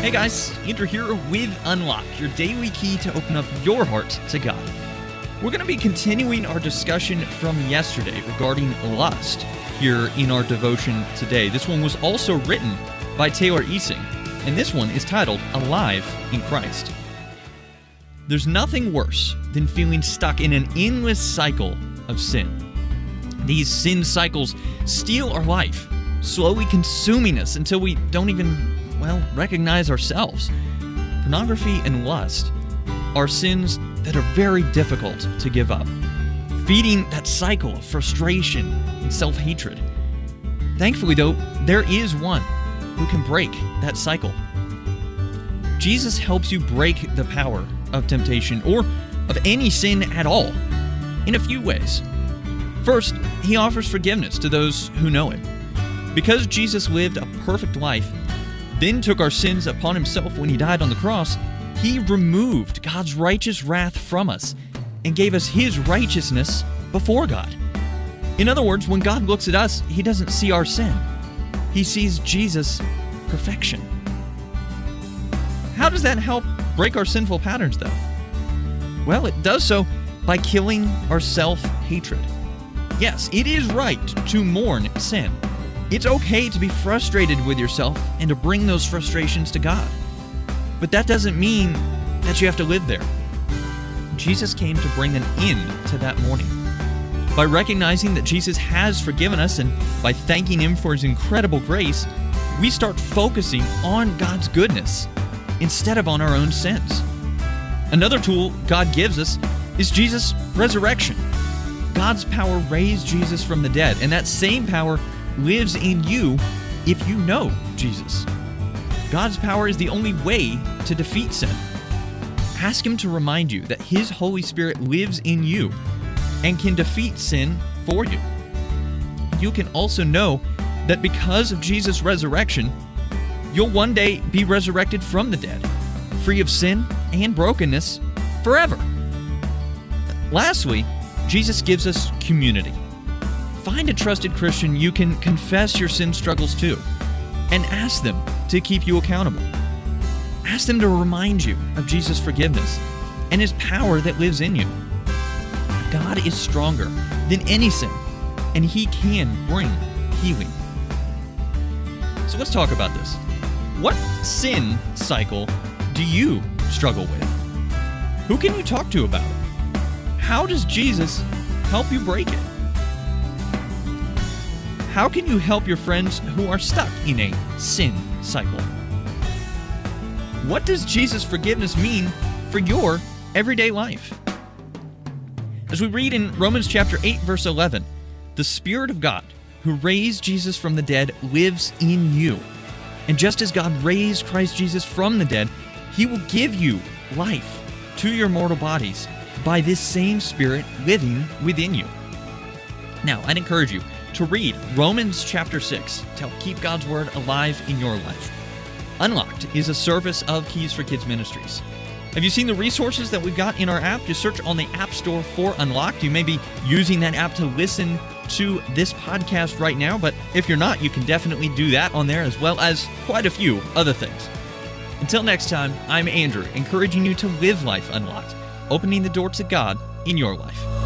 Hey guys, Andrew here with Unlocked, your daily key to open up your heart to God. We're going to be continuing our discussion from yesterday regarding lust here in our devotion today. This one was also written by Taylor Easing, and this one is titled Alive in Christ. There's nothing worse than feeling stuck in an endless cycle of sin. These sin cycles steal our life, slowly consuming us until we don't even well, recognize ourselves. Pornography and lust are sins that are very difficult to give up, feeding that cycle of frustration and self hatred. Thankfully, though, there is one who can break that cycle. Jesus helps you break the power of temptation or of any sin at all in a few ways. First, he offers forgiveness to those who know him. Because Jesus lived a perfect life, then took our sins upon himself when he died on the cross, he removed God's righteous wrath from us and gave us his righteousness before God. In other words, when God looks at us, he doesn't see our sin, he sees Jesus' perfection. How does that help break our sinful patterns, though? Well, it does so by killing our self hatred. Yes, it is right to mourn sin it's okay to be frustrated with yourself and to bring those frustrations to God. But that doesn't mean that you have to live there. Jesus came to bring an end to that mourning. By recognizing that Jesus has forgiven us and by thanking Him for His incredible grace, we start focusing on God's goodness instead of on our own sins. Another tool God gives us is Jesus' resurrection. God's power raised Jesus from the dead, and that same power lives in you if you know Jesus. God's power is the only way to defeat sin. Ask Him to remind you that His Holy Spirit lives in you and can defeat sin for you. You can also know that because of Jesus' resurrection, you'll one day be resurrected from the dead, free of sin and brokenness forever. Lastly, Jesus gives us community. Find a trusted Christian you can confess your sin struggles to and ask them to keep you accountable. Ask them to remind you of Jesus' forgiveness and his power that lives in you. God is stronger than any sin, and he can bring healing. So let's talk about this. What sin cycle do you struggle with? Who can you talk to about it? How does Jesus help you break it? How can you help your friends who are stuck in a sin cycle? What does Jesus' forgiveness mean for your everyday life? As we read in Romans chapter 8 verse 11, the spirit of God who raised Jesus from the dead lives in you. And just as God raised Christ Jesus from the dead, he will give you life to your mortal bodies by this same spirit living within you. Now, I'd encourage you to read Romans chapter 6 to help keep God's Word alive in your life. Unlocked is a service of Keys for Kids Ministries. Have you seen the resources that we've got in our app? Just search on the App Store for Unlocked. You may be using that app to listen to this podcast right now, but if you're not, you can definitely do that on there as well as quite a few other things. Until next time, I'm Andrew, encouraging you to live life unlocked, opening the door to God in your life.